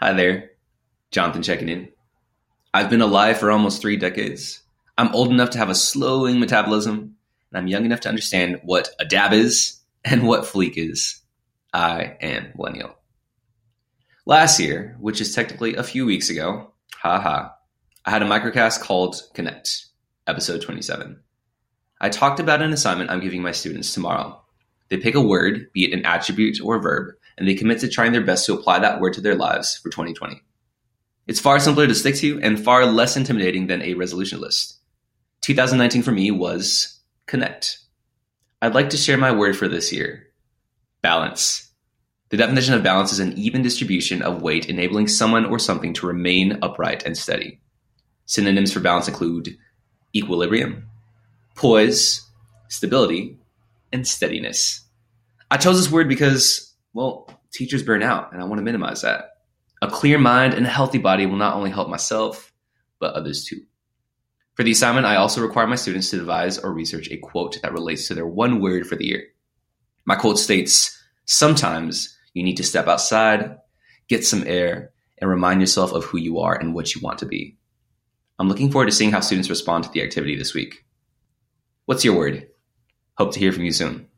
Hi there, Jonathan checking in. I've been alive for almost three decades. I'm old enough to have a slowing metabolism, and I'm young enough to understand what a dab is and what fleek is. I am millennial. Last year, which is technically a few weeks ago, haha, I had a microcast called Connect, episode 27. I talked about an assignment I'm giving my students tomorrow. They pick a word, be it an attribute or a verb, and they commit to trying their best to apply that word to their lives for 2020. It's far simpler to stick to and far less intimidating than a resolution list. 2019 for me was connect. I'd like to share my word for this year balance. The definition of balance is an even distribution of weight enabling someone or something to remain upright and steady. Synonyms for balance include equilibrium, poise, stability, and steadiness. I chose this word because, well, teachers burn out, and I want to minimize that. A clear mind and a healthy body will not only help myself, but others too. For the assignment, I also require my students to devise or research a quote that relates to their one word for the year. My quote states Sometimes you need to step outside, get some air, and remind yourself of who you are and what you want to be. I'm looking forward to seeing how students respond to the activity this week. What's your word? Hope to hear from you soon.